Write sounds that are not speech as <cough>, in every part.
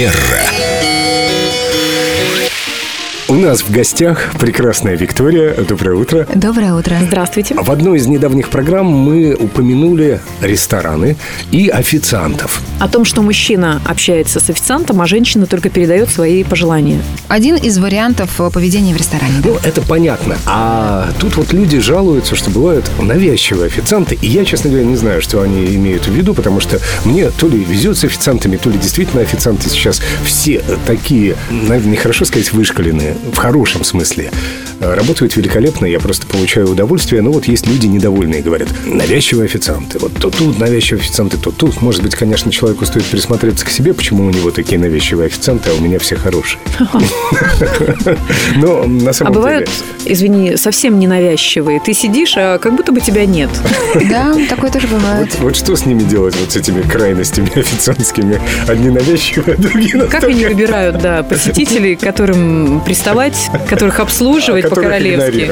Манера. У нас в гостях прекрасная Виктория. Доброе утро. Доброе утро. Здравствуйте. В одной из недавних программ мы упомянули рестораны и официантов. О том, что мужчина общается с официантом, а женщина только передает свои пожелания. Один из вариантов э, поведения в ресторане. да? Ну, это понятно. А тут вот люди жалуются, что бывают навязчивые официанты. И я, честно говоря, не знаю, что они имеют в виду, потому что мне то ли везет с официантами, то ли действительно официанты сейчас все такие, наверное, нехорошо сказать, вышкаленные, в хорошем смысле. Э, Работают великолепно, я просто получаю удовольствие. Но вот есть люди недовольные, говорят, навязчивые официанты. Вот то тут навязчивые официанты, то тут. Может быть, конечно, человеку стоит присмотреться к себе, почему у него такие навязчивые официанты, а у меня все хорошие. <laughs> Но на А самом бывают, деле... извини, совсем ненавязчивые. Ты сидишь, а как будто бы тебя нет. <laughs> Да, такое тоже бывает. Вот, что с ними делать, вот с этими крайностями официантскими? Одни навязчивые, а <laughs> другие Как они выбирают, да, посетителей, которым приставать, которых обслуживать по-королевски?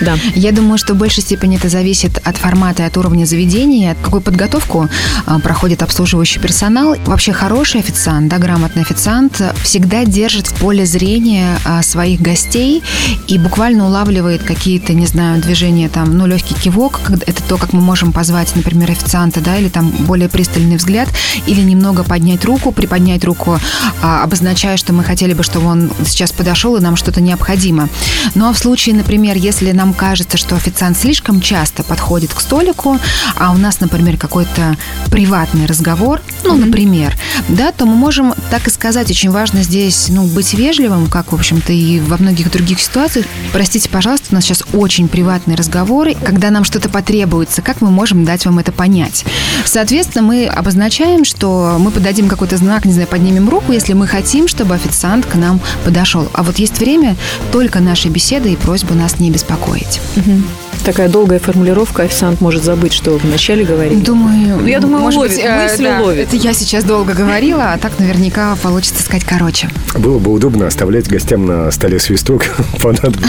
Да. Я думаю, что в большей степени это зависит от формата и от уровня заведения, какую подготовку а, проходит обслуживающий персонал. Вообще хороший официант, да, грамотный официант всегда держит в поле зрения а, своих гостей и буквально улавливает какие-то, не знаю, движения там, ну, легкий кивок, это то, как мы можем позвать, например, официанта, да, или там более пристальный взгляд, или немного поднять руку, приподнять руку, а, обозначая, что мы хотели бы, чтобы он сейчас подошел, и нам что-то необходимо. Ну в случае, например, если нам кажется, что официант слишком часто подходит к столику, а у нас, например, какой-то приватный разговор, ну, например, да, то мы можем так и сказать. Очень важно здесь, ну, быть вежливым, как, в общем-то, и во многих других ситуациях. Простите, пожалуйста, у нас сейчас очень приватные разговоры. Когда нам что-то потребуется, как мы можем дать вам это понять? Соответственно, мы обозначаем, что мы подадим какой-то знак, не знаю, поднимем руку, если мы хотим, чтобы официант к нам подошел. А вот есть время только нашей беседы и просьбу нас не беспокоить. Такая долгая формулировка, официант может забыть, что вначале говорили. Думаю, Ну, я думаю, может уловит, быть, э, мысли да, уловит. Это я сейчас долго говорила, а так наверняка получится сказать короче. Было бы удобно оставлять гостям на столе свисток. <laughs> Понадобится.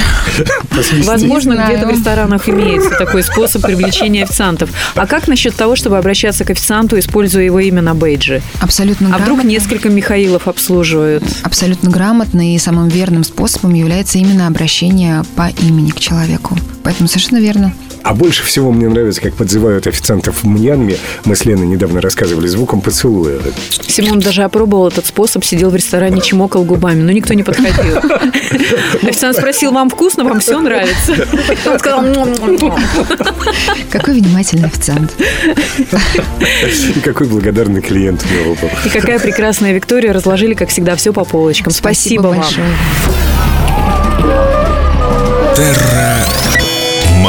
Возможно, где-то в ресторанах имеется такой способ <laughs> привлечения официантов. А как насчет того, чтобы обращаться к официанту, используя его имя на бейджи? Абсолютно А вдруг несколько Михаилов обслуживают? Абсолютно грамотно и самым верным способом является именно обращение по имени к человеку. Поэтому совершенно верно. А больше всего мне нравится, как подзывают официантов в Мьянме. Мы с Леной недавно рассказывали звуком поцелуя. Симон даже опробовал этот способ, сидел в ресторане, чмокал губами, но никто не подходил. <laughs> Официант спросил, вам вкусно, вам все нравится? Он сказал. Какой внимательный официант. И какой благодарный клиент у него был. И какая прекрасная Виктория, разложили, как всегда, все по полочкам. Спасибо, вам. большое.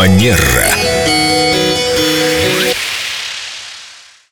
Манера.